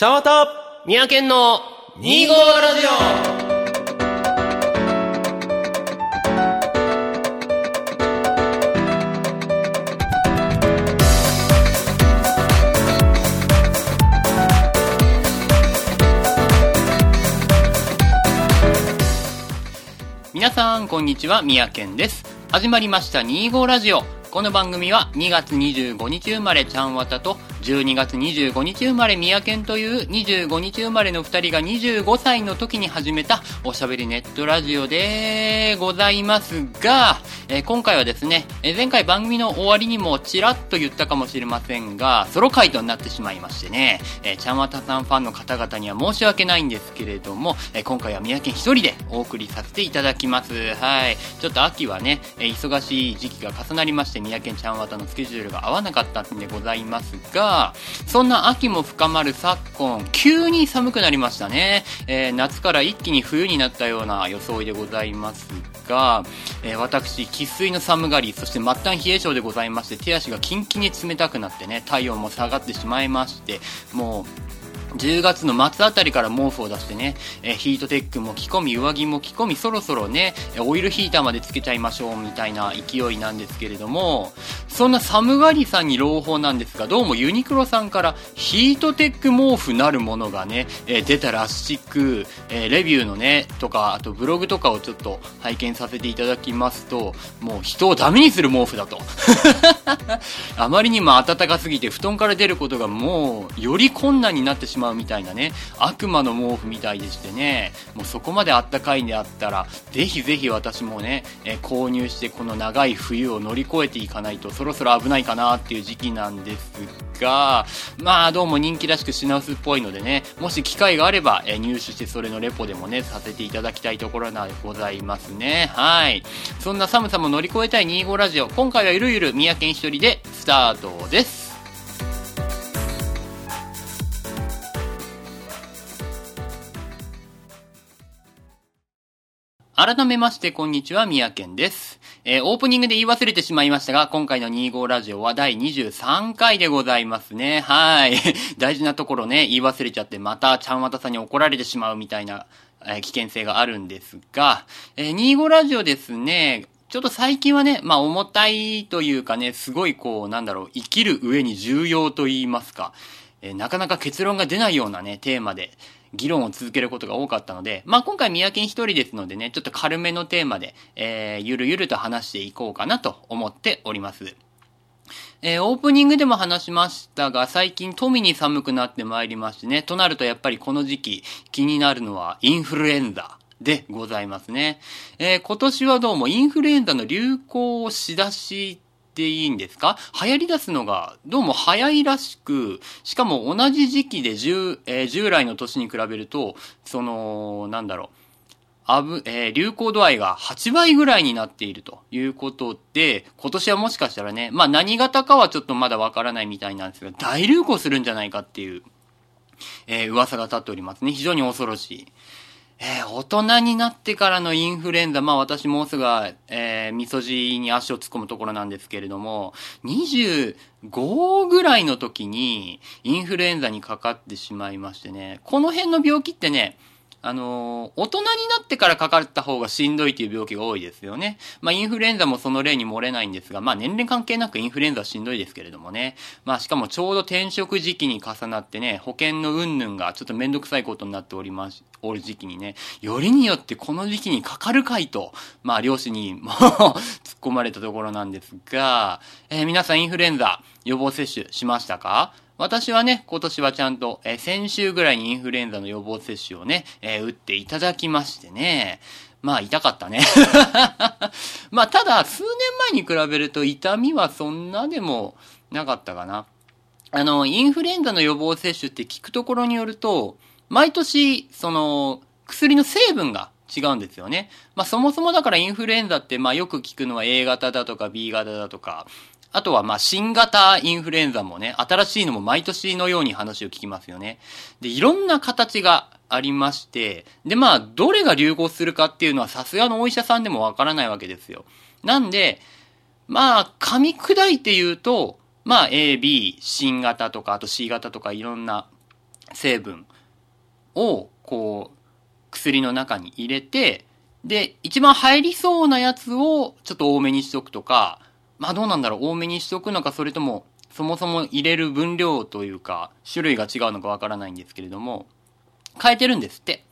茶わた三宅県の2号ラジオ。皆さんこんにちは三宅県です。始まりました2号ラジオ。この番組は2月25日生まれちゃんわたと12月25日生まれ宮健という25日生まれの2人が25歳の時に始めたおしゃべりネットラジオでございますが、えー今回はですね、えー前回番組の終わりにもちらっと言ったかもしれませんが、ソロ回答になってしまいましてね、えーちゃんわたさんファンの方々には申し訳ないんですけれども、えー今回は宮健一人でお送りさせていただきます。はい。ちょっと秋はね、えー忙しい時期が重なりまして、宮健ちゃんわたのスケジュールが合わなかったんでございますが、そんな秋も深まる昨今、急に寒くなりましたね。えー夏から一気に冬になったような装いでございますが、えー私、生粋の寒がり、そして末端冷え性でございまして、手足がキンキンに冷たくなってね、体温も下がってしまいまして、もう、10月の末あたりから毛布を出してね、えヒートテックも着込み、上着も着込み、そろそろね、オイルヒーターまでつけちゃいましょうみたいな勢いなんですけれども、そんな寒がりさんに朗報なんですが、どうもユニクロさんからヒートテック毛布なるものがね、え出たらしく、えレビューのね、とか、あとブログとかをちょっと拝見させていただきますと、もう人をダメにする毛布だと。あまりにも暖かすぎて布団から出ることがもうより困難になってしまうしまうみたいなね悪魔の毛布みたいでしてねもうそこまであったかいんであったらぜひぜひ私もね、えー購入してこの長い冬を乗り越えていかないとそろそろ危ないかなっていう時期なんですがまあどうも人気らしく品薄っぽいのでねもし機会があれば、えー入手してそれのレポでもねさせていただきたいところがございますね。はい。そんな寒さも乗り越えたい25ラジオ今回はゆるゆる三宅一人でスタートです。改めまして、こんにちは、みやけんです。えーオープニングで言い忘れてしまいましたが、今回の25ラジオは第23回でございますね。はい。大事なところね、言い忘れちゃって、また、ちゃんわたさんに怒られてしまうみたいな、えー危険性があるんですが、えー25ラジオですね、ちょっと最近はね、まあ重たいというかね、すごいこう、なんだろう、生きる上に重要と言いますか、えーなかなか結論が出ないようなね、テーマで、議論を続けることが多かったので、まあ今回宮県一人ですのでね、ちょっと軽めのテーマで、えー、ゆるゆると話していこうかなと思っております。えーオープニングでも話しましたが、最近富に寒くなってまいりましてね、となるとやっぱりこの時期気になるのはインフルエンザ。でございますね。えー今年はどうもインフルエンザの流行をしだしっていいんですか？流行り出すのがどうも早いらしく、しかも同じ時期で従,、えー従来の年に比べると、その、なんだろう、あぶ、えー流行度合いが8倍ぐらいになっているということで、今年はもしかしたらね、まあ何型かはちょっとまだわからないみたいなんですが、大流行するんじゃないかっていう、えー噂が立っておりますね。非常に恐ろしい。えー大人になってからのインフルエンザ、まあ私もうすぐ、えー、みそじに足を突っ込むところなんですけれども、25ぐらいの時にインフルエンザにかかってしまいましてね、この辺の病気ってね、あの大人になってからかかった方がしんどいっていう病気が多いですよね。まあ、インフルエンザもその例に漏れないんですが、まあ、年齢関係なくインフルエンザはしんどいですけれどもね。まあ、しかもちょうど転職時期に重なってね、保険の云々がちょっとめんどくさいことになっております、おる時期にね、よりによってこの時期にかかるかいと、まあ、漁師にも突っ込まれたところなんですが、えー皆さんインフルエンザ予防接種しましたか？私はね、今年はちゃんと、えー先週ぐらいにインフルエンザの予防接種をね、えー打っていただきましてね。まあ、痛かったね。まあ、ただ、数年前に比べると痛みはそんなでもなかったかな。あの、インフルエンザの予防接種って聞くところによると、毎年、その、薬の成分が違うんですよね。まあ、そもそもだからインフルエンザって、まあ、よく聞くのは A 型だとか B 型だとか、あとは、ま、新型インフルエンザもね、新しいのも毎年のように話を聞きますよね。で、いろんな形がありまして、で、まあ、どれが流行するかっていうのはさすがのお医者さんでもわからないわけですよ。なんで、まあ、噛み砕いて言うと、まあ、A、B、新型とか、あと C 型とかいろんな成分を、こう、薬の中に入れて、で、一番入りそうなやつをちょっと多めにしとくとか、まあどうなんだろう、多めにしとくのか、それとも、そもそも入れる分量というか、種類が違うのかわからないんですけれども、変えてるんですって。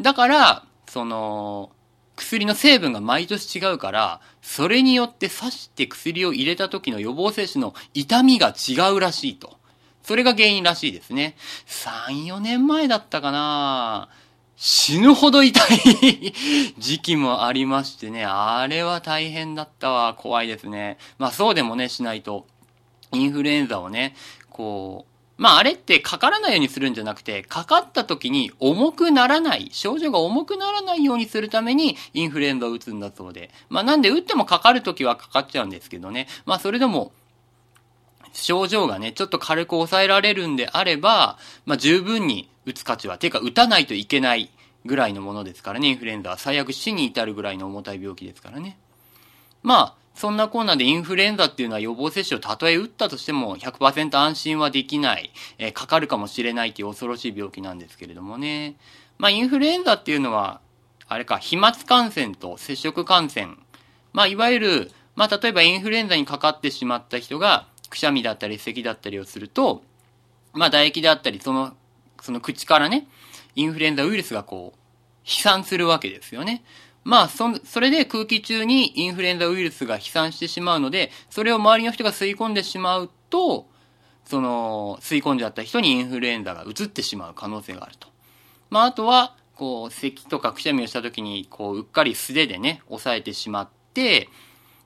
だから、その、薬の成分が毎年違うから、それによって刺して薬を入れた時の予防接種の痛みが違うらしいと。それが原因らしいですね。3、4年前だったかなぁ死ぬほど痛い時期もありましてね、あれは大変だったわ。怖いですね。まあそうでもね、しないと。インフルエンザをね、こう、まああれってかからないようにするんじゃなくて、かかった時に重くならない、症状が重くならないようにするためにインフルエンザを打つんだそうで。まあなんで打ってもかかる時はかかっちゃうんですけどね。まあそれでも、症状がね、ちょっと軽く抑えられるんであれば、まあ十分に打つ価値は、ていうか打たないといけないぐらいのものですからね、インフルエンザは最悪死に至るぐらいの重たい病気ですからね。まあ、そんなコーナーでインフルエンザっていうのは予防接種をたとえ打ったとしても100%安心はできない、えー、かかるかもしれないっていう恐ろしい病気なんですけれどもね。まあインフルエンザっていうのは、あれか、飛沫感染と接触感染。まあいわゆる、まあ例えばインフルエンザにかかってしまった人が、くしゃみだったり咳だったりをすると、まあ唾液であったり、その、その口からね、インフルエンザウイルスがこう、飛散するわけですよね。まあ、そ、それで空気中にインフルエンザウイルスが飛散してしまうので、それを周りの人が吸い込んでしまうと、その、吸い込んじゃった人にインフルエンザが移ってしまう可能性があると。まあ、あとは、こう、咳とかくしゃみをした時に、こう、うっかり素手でね、押さえてしまって、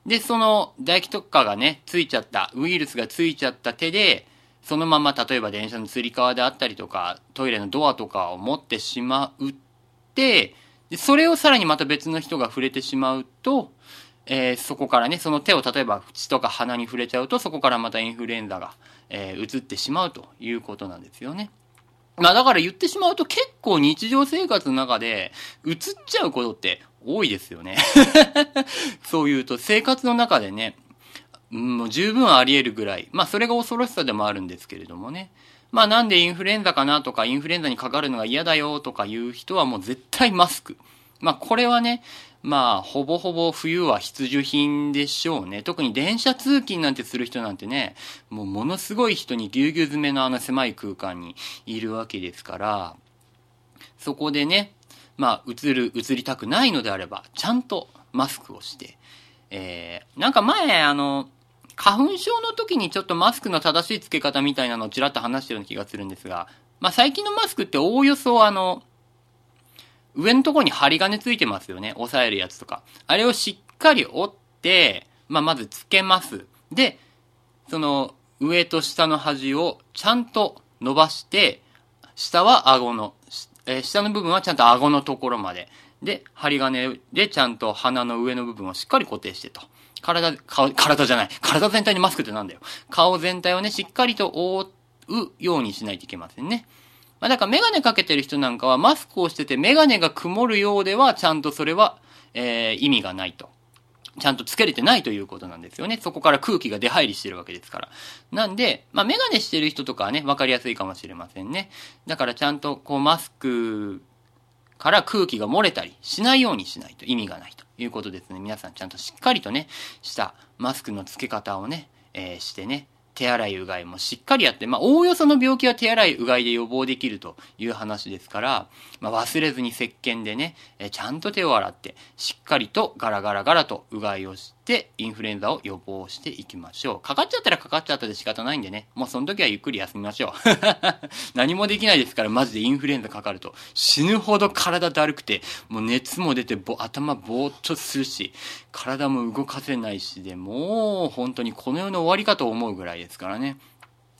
で、その、唾液とかがね、ついちゃった、ウイルスがついちゃった手で、そのまま、例えば電車のつり革であったりとか、トイレのドアとかを持ってしまうって、で、それをさらにまた別の人が触れてしまうと、えー、そこからね、その手を例えば口とか鼻に触れちゃうと、そこからまたインフルエンザが、えー、移ってしまうということなんですよね。まあだから言ってしまうと結構日常生活の中で移っちゃうことって多いですよね。そう言うと生活の中でね、もう十分あり得るぐらい。まあそれが恐ろしさでもあるんですけれどもね。まあなんでインフルエンザかなとか、インフルエンザにかかるのが嫌だよとかいう人はもう絶対マスク。まあこれはね、まあほぼほぼ冬は必需品でしょうね。特に電車通勤なんてする人なんてね、もうものすごい人にぎゅうぎゅう詰めのあの狭い空間にいるわけですから、そこでね、まあ映る、映りたくないのであれば、ちゃんとマスクをして、えー、なんか前あの、花粉症の時にちょっとマスクの正しい付け方みたいなのをちらっと話してるような気がするんですが、まあ、最近のマスクっておおよそあの、上のところに針金ついてますよね。押さえるやつとか。あれをしっかり折って、まあ、まずつけます。で、その、上と下の端をちゃんと伸ばして、下は顎の、え、下の部分はちゃんと顎のところまで。で、針金でちゃんと鼻の上の部分をしっかり固定してと。体、顔、体じゃない。体全体にマスクってなんだよ。顔全体をね、しっかりと覆うようにしないといけませんね。まあ、だからメガネかけてる人なんかはマスクをしててメガネが曇るようではちゃんとそれは、えー、意味がないと。ちゃんとつけれてないということなんですよね。そこから空気が出入りしてるわけですから。なんで、まあ、メガネしてる人とかはね、わかりやすいかもしれませんね。だからちゃんと、こう、マスクから空気が漏れたりしないようにしないと意味がないと。いうことですね。皆さんちゃんとしっかりとね、したマスクの付け方をね、えー、してね、手洗いうがいもしっかりやって、まあ、おおよその病気は手洗いうがいで予防できるという話ですから、まあ、忘れずに石鹸でね、えちゃんと手を洗って、しっかりとガラガラガラとうがいをして、インフルエンザを予防していきましょう。かかっちゃったらかかっちゃったで仕方ないんでね、もうその時はゆっくり休みましょう。何もできないですから、マジでインフルエンザかかると。死ぬほど体だるくて、もう熱も出てぼ、頭ぼーっとするし、体も動かせないしで、もう本当にこの世の終わりかと思うぐらいですからね。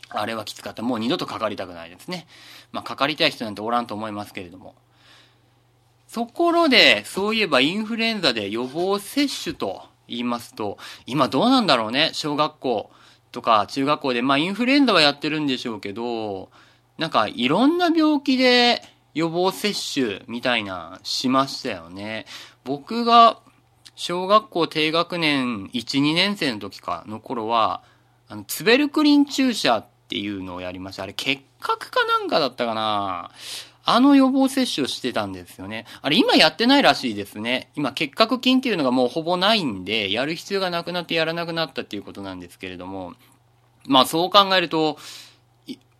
あれはきつかった。もう二度とかかりたくないですね。まあ、かかりたい人なんておらんと思いますけれども。ところで、そういえばインフルエンザで予防接種と言いますと、今どうなんだろうね。小学校とか中学校で、まあインフルエンザはやってるんでしょうけど、なんかいろんな病気で予防接種みたいなしましたよね。僕が小学校低学年1、2年生の時かの頃は、あの、ツベルクリン注射っていうのをやりました。あれ血覚かなんかだったかなあの予防接種をしてたんですよね。あれ今やってないらしいですね。今結核菌っていうのがもうほぼないんで、やる必要がなくなってやらなくなったっていうことなんですけれども、まあそう考えると、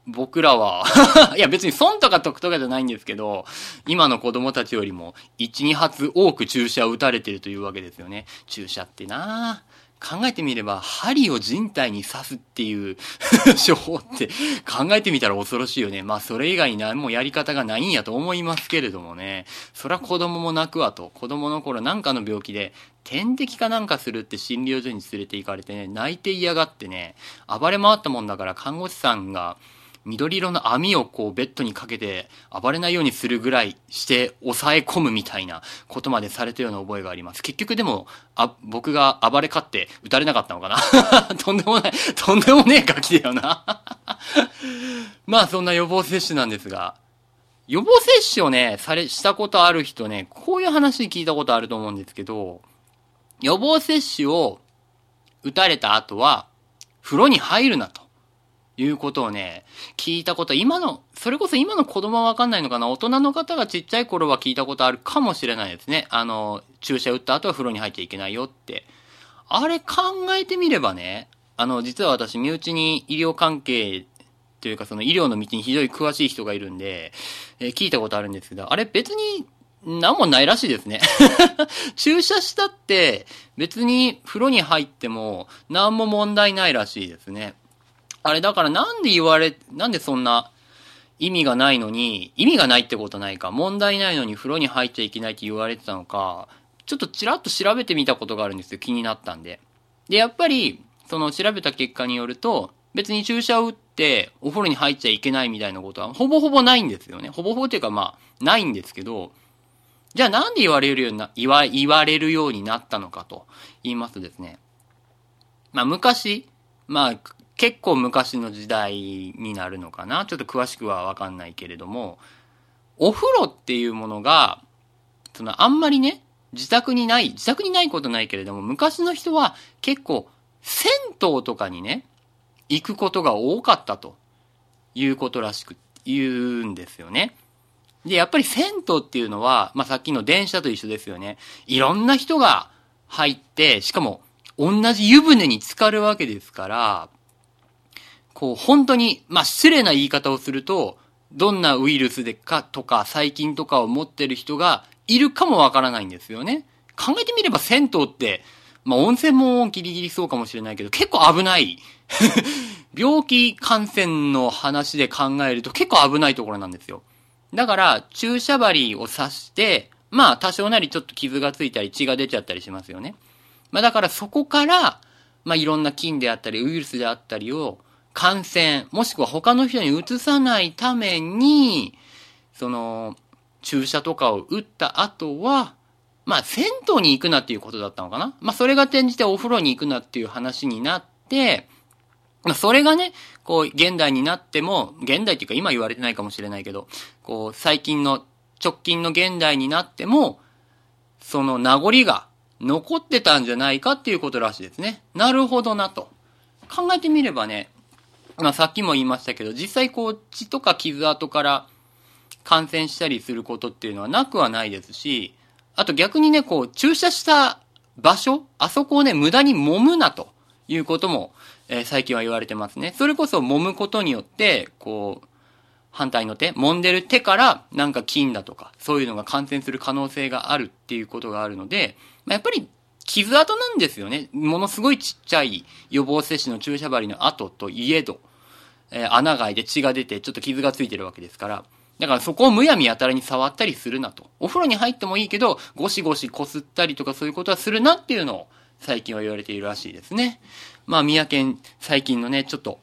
僕らは いや別に損とか得とかじゃないんですけど、今の子供たちよりも1、2発多く注射を打たれてるというわけですよね。注射ってなぁ考えてみれば、針を人体に刺すっていう 処方って考えてみたら恐ろしいよね。まあそれ以外に何もやり方がないんやと思いますけれどもね。そりゃ子供も泣くわと。子供の頃なんかの病気で点滴かなんかするって診療所に連れて行かれてね、泣いて嫌がってね、暴れ回ったもんだから看護師さんが、緑色の網をこうベッドにかけて暴れないようにするぐらいして抑え込むみたいなことまでされたような覚えがあります。結局でも、あ、僕が暴れ勝って撃たれなかったのかな？とんでもない、とんでもねえガキだよな まあそんな予防接種なんですが、予防接種をね、され、したことある人ね、こういう話聞いたことあると思うんですけど、予防接種を打たれた後は、風呂に入るなと。いうことをね、聞いたこと、今の、それこそ今の子供はわかんないのかな？大人の方がちっちゃい頃は聞いたことあるかもしれないですね。あの、注射打った後は風呂に入っちゃいけないよって。あれ考えてみればね、あの、実は私、身内に医療関係というかその医療の道に非常に詳しい人がいるんで、えー、聞いたことあるんですけど、あれ別に何もないらしいですね。注射したって別に風呂に入っても何も問題ないらしいですね。あれだからなんで言われ、なんでそんな意味がないのに、意味がないってことないか、問題ないのに風呂に入っちゃいけないって言われてたのか、ちょっとちらっと調べてみたことがあるんですよ。気になったんで。で、やっぱり、その調べた結果によると、別に注射を打ってお風呂に入っちゃいけないみたいなことはほぼほぼないんですよね。ほぼほぼっていうかまあ、ないんですけど、じゃあなんで言われるような、言わ、言われるようになったのかと言いますとですね。まあ昔、まあ、結構昔の時代になるのかな？ちょっと詳しくはわかんないけれども、お風呂っていうものが、そのあんまりね、自宅にない、自宅にないことないけれども、昔の人は結構銭湯とかにね、行くことが多かったということらしく言うんですよね。で、やっぱり銭湯っていうのは、まあ、さっきの電車と一緒ですよね。いろんな人が入って、しかも同じ湯船に浸かるわけですから、こう、本当に、まあ、失礼な言い方をすると、どんなウイルスでかとか細菌とかを持ってる人がいるかもわからないんですよね。考えてみれば銭湯って、まあ、温泉もギリギリそうかもしれないけど、結構危ない。病気感染の話で考えると結構危ないところなんですよ。だから、注射針を刺して、まあ、多少なりちょっと傷がついたり血が出ちゃったりしますよね。まあ、だからそこから、まあ、いろんな菌であったり、ウイルスであったりを、感染、もしくは他の人に移さないために、その、注射とかを打った後は、まあ、銭湯に行くなっていうことだったのかなまあ、それが転じてお風呂に行くなっていう話になって、まあ、それがね、こう、現代になっても、現代っていうか今言われてないかもしれないけど、こう、最近の、直近の現代になっても、その名残が残ってたんじゃないかっていうことらしいですね。なるほどなと。考えてみればね、まあさっきも言いましたけど、実際こう血とか傷跡から感染したりすることっていうのはなくはないですし、あと逆にね、こう注射した場所、あそこをね、無駄に揉むなということも、えー、最近は言われてますね。それこそ揉むことによって、こう、反対の手、揉んでる手からなんか菌だとか、そういうのが感染する可能性があるっていうことがあるので、まあ、やっぱり傷跡なんですよね。ものすごいちっちゃい予防接種の注射針の跡といえど、えー、穴が開いて血が出てちょっと傷がついてるわけですから、だからそこをむやみやたらに触ったりするなと。お風呂に入ってもいいけど、ゴシゴシ擦ったりとかそういうことはするなっていうのを最近は言われているらしいですね。まあ、宮県最近のね、ちょっと、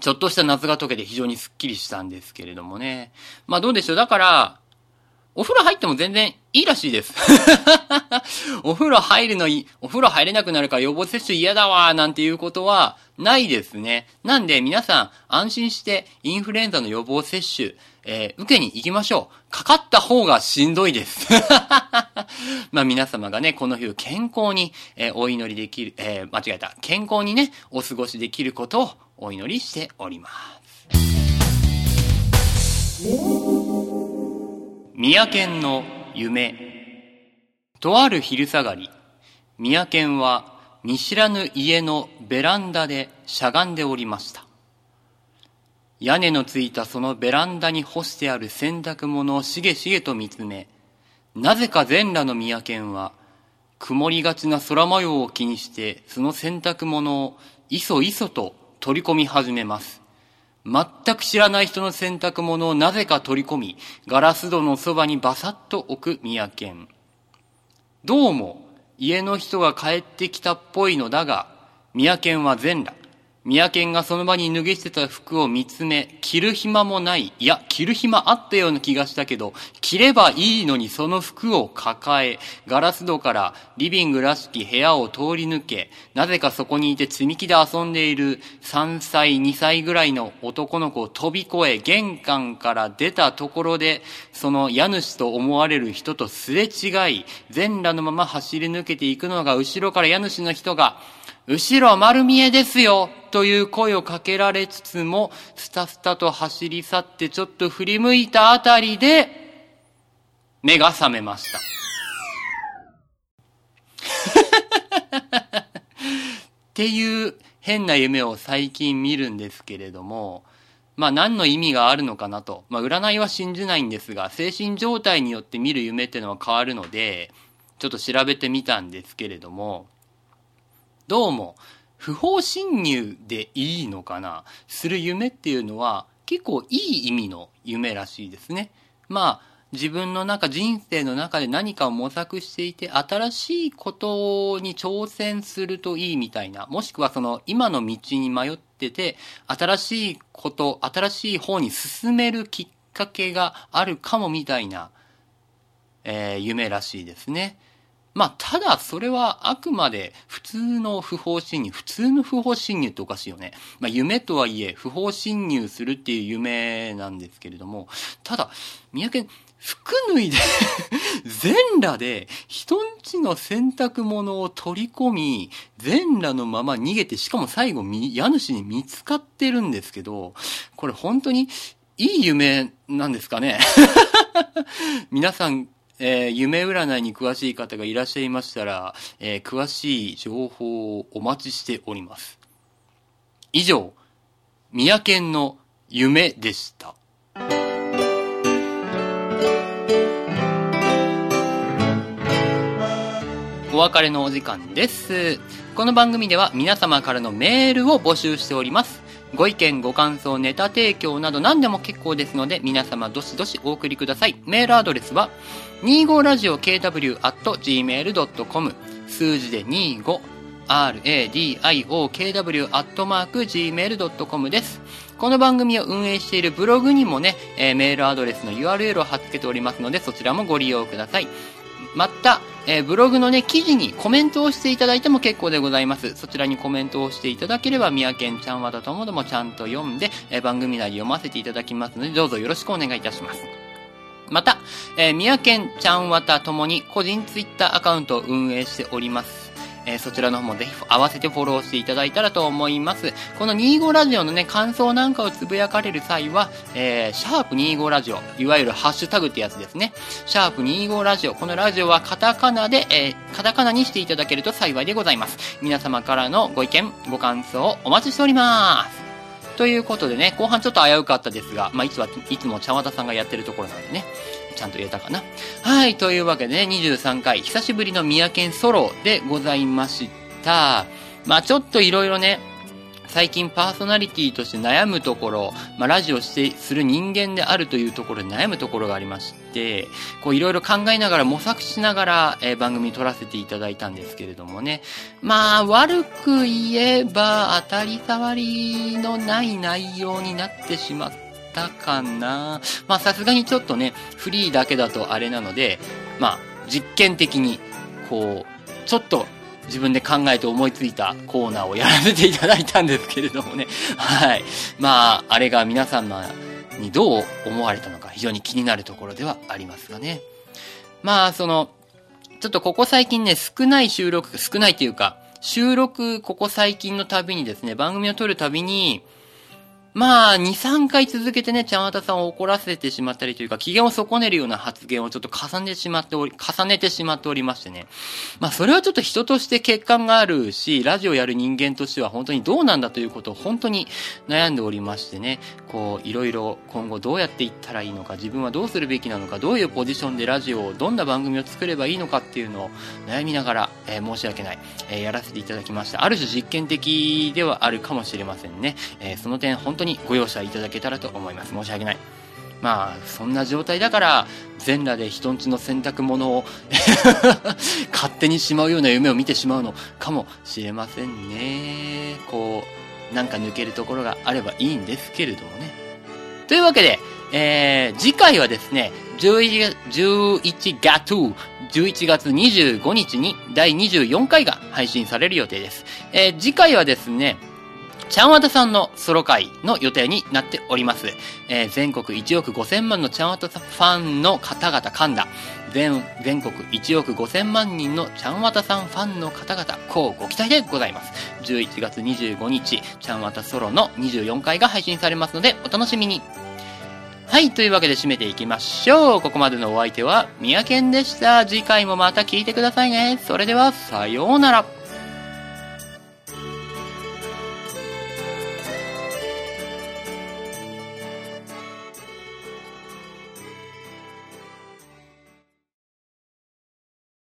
ちょっとした夏が溶けて非常にスッキリしたんですけれどもね。まあどうでしょう？だから、お風呂入っても全然いいらしいです。お風呂入るのい、お風呂入れなくなるから予防接種嫌だわなんていうことはないですね。なんで皆さん安心してインフルエンザの予防接種、えー、受けに行きましょう。かかった方がしんどいです。まあ皆様がね、この日を健康に、えー、お祈りできる、えー、間違えた。健康にね、お過ごしできることをお祈りしております。宮県の夢。とある昼下がり宮県は見知らぬ家のベランダでしゃがんでおりました。屋根のついたそのベランダに干してある洗濯物をしげしげと見つめなぜか全裸の宮県は曇りがちな空模様を気にしてその洗濯物をいそいそと取り込み始めます。全く知らない人の洗濯物をなぜか取り込み、ガラス戸のそばにバサッと置く宮健。どうも、家の人が帰ってきたっぽいのだが、宮健は全裸。宮健がその場に脱ぎ捨てた服を見つめ、着る暇もない。いや、着る暇あったような気がしたけど、着ればいいのにその服を抱え、ガラス戸からリビングらしき部屋を通り抜け、なぜかそこにいて積み木で遊んでいる3歳、2歳ぐらいの男の子を飛び越え、玄関から出たところで、その家主と思われる人とすれ違い、全裸のまま走り抜けていくのが、後ろから家主の人が、後ろ丸見えですよという声をかけられつつも、スタスタと走り去ってちょっと振り向いたあたりで、目が覚めました。っていう変な夢を最近見るんですけれども、まあ何の意味があるのかなと。まあ占いは信じないんですが、精神状態によって見る夢っていうのは変わるので、ちょっと調べてみたんですけれども、どうも、不法侵入でいいのかな？する夢っていうのは結構いい意味の夢らしいですね。まあ、自分の中、人生の中で何かを模索していて、新しいことに挑戦するといいみたいな、もしくはその今の道に迷ってて、新しいこと、新しい方に進めるきっかけがあるかもみたいな、えー、夢らしいですね。まあ、ただ、それはあくまで普通の不法侵入。普通の不法侵入っておかしいよね。まあ、夢とはいえ、不法侵入するっていう夢なんですけれども、ただ、三宅、服脱いで全裸で、人んちの洗濯物を取り込み、全裸のまま逃げて、しかも最後、家主に見つかってるんですけど、これ本当にいい夢なんですかね 皆さん、えー、夢占いに詳しい方がいらっしゃいましたら、えー、詳しい情報をお待ちしております。以上、宮県の夢でした。お別れのお時間です。この番組では皆様からのメールを募集しております。ご意見、ご感想、ネタ提供など何でも結構ですので、皆様どしどしお送りください。メールアドレスは、25radiokw.gmail.com 数字で 25radiokw.gmail.com です。この番組を運営しているブログにもね、えー、メールアドレスの URL を貼っ付けておりますので、そちらもご利用ください。また、えー、ブログのね、記事にコメントをしていただいても結構でございます。そちらにコメントをしていただければ、宮県ちゃんわたともどもちゃんと読んで、えー、番組内で読ませていただきますので、どうぞよろしくお願いいたします。また、えー、宮県ちゃんわたともに個人ツイッターアカウントを運営しております。えー、そちらの方もぜひ合わせてフォローしていただいたらと思います。この25ラジオのね、感想なんかをつぶやかれる際は、えー、シャープ25ラジオ、いわゆるハッシュタグってやつですね。シャープ25ラジオ、このラジオはカタカナで、えー、カタカナにしていただけると幸いでございます。皆様からのご意見、ご感想をお待ちしております。ということでね、後半ちょっと危うかったですが、まあ、いつは、いつも茶和田さんがやってるところなんでね、ちゃんと言えたかな。はい、というわけでね、23回、久しぶりの宮県ソロでございました。まあちょっといろいろね、最近パーソナリティとして悩むところ、まあ、ラジオして、する人間であるというところで悩むところがありまして、こういろいろ考えながら模索しながら、えー、番組撮らせていただいたんですけれどもね。まあ、悪く言えば当たり障りのない内容になってしまったたかな。まあ、さすがにちょっとね、フリーだけだとあれなので、まあ、実験的に、こう、ちょっと自分で考えて思いついたコーナーをやらせていただいたんですけれどもね。はい。まあ、あれが皆様にどう思われたのか非常に気になるところではありますがね。まあ、その、ちょっとここ最近ね、少ない収録、少ないっていうか、収録、ここ最近のたびにですね、番組を撮るたびに、まあ、2、3回続けてね、ちゃんわたさんを怒らせてしまったりというか、機嫌を損ねるような発言をちょっと重ねてしまっており、重ねてしまっておりましてね。まあ、それはちょっと人として欠陥があるし、ラジオやる人間としては本当にどうなんだということを本当に悩んでおりましてね、こう、いろいろ今後どうやっていったらいいのか、自分はどうするべきなのか、どういうポジションでラジオを、どんな番組を作ればいいのかっていうのを悩みながら、えー、申し訳ない、えー、やらせていただきました。ある種実験的ではあるかもしれませんね。えー、その点本当当にご容赦いただけたらと思います。申し訳ない。まあ、そんな状態だから、全裸で人んちの洗濯物を 勝手にしまうような夢を見てしまうのかもしれませんね。こう、なんか抜けるところがあればいいんですけれどもね。というわけで、えー、次回はですね、11, 11月、11月25日に第24回が配信される予定です。えー、次回はですね、ちゃんわたさんのソロ会の予定になっております。えー、全国1億5000万のちゃんわたファンの方々噛んだ。全、全国1億5000万人のちゃんわたさんファンの方々、こうご期待でございます。11月25日、ちゃんわたソロの24回が配信されますので、お楽しみに。はい、というわけで締めていきましょう。ここまでのお相手は、みやけんでした。次回もまた聞いてくださいね。それでは、さようなら。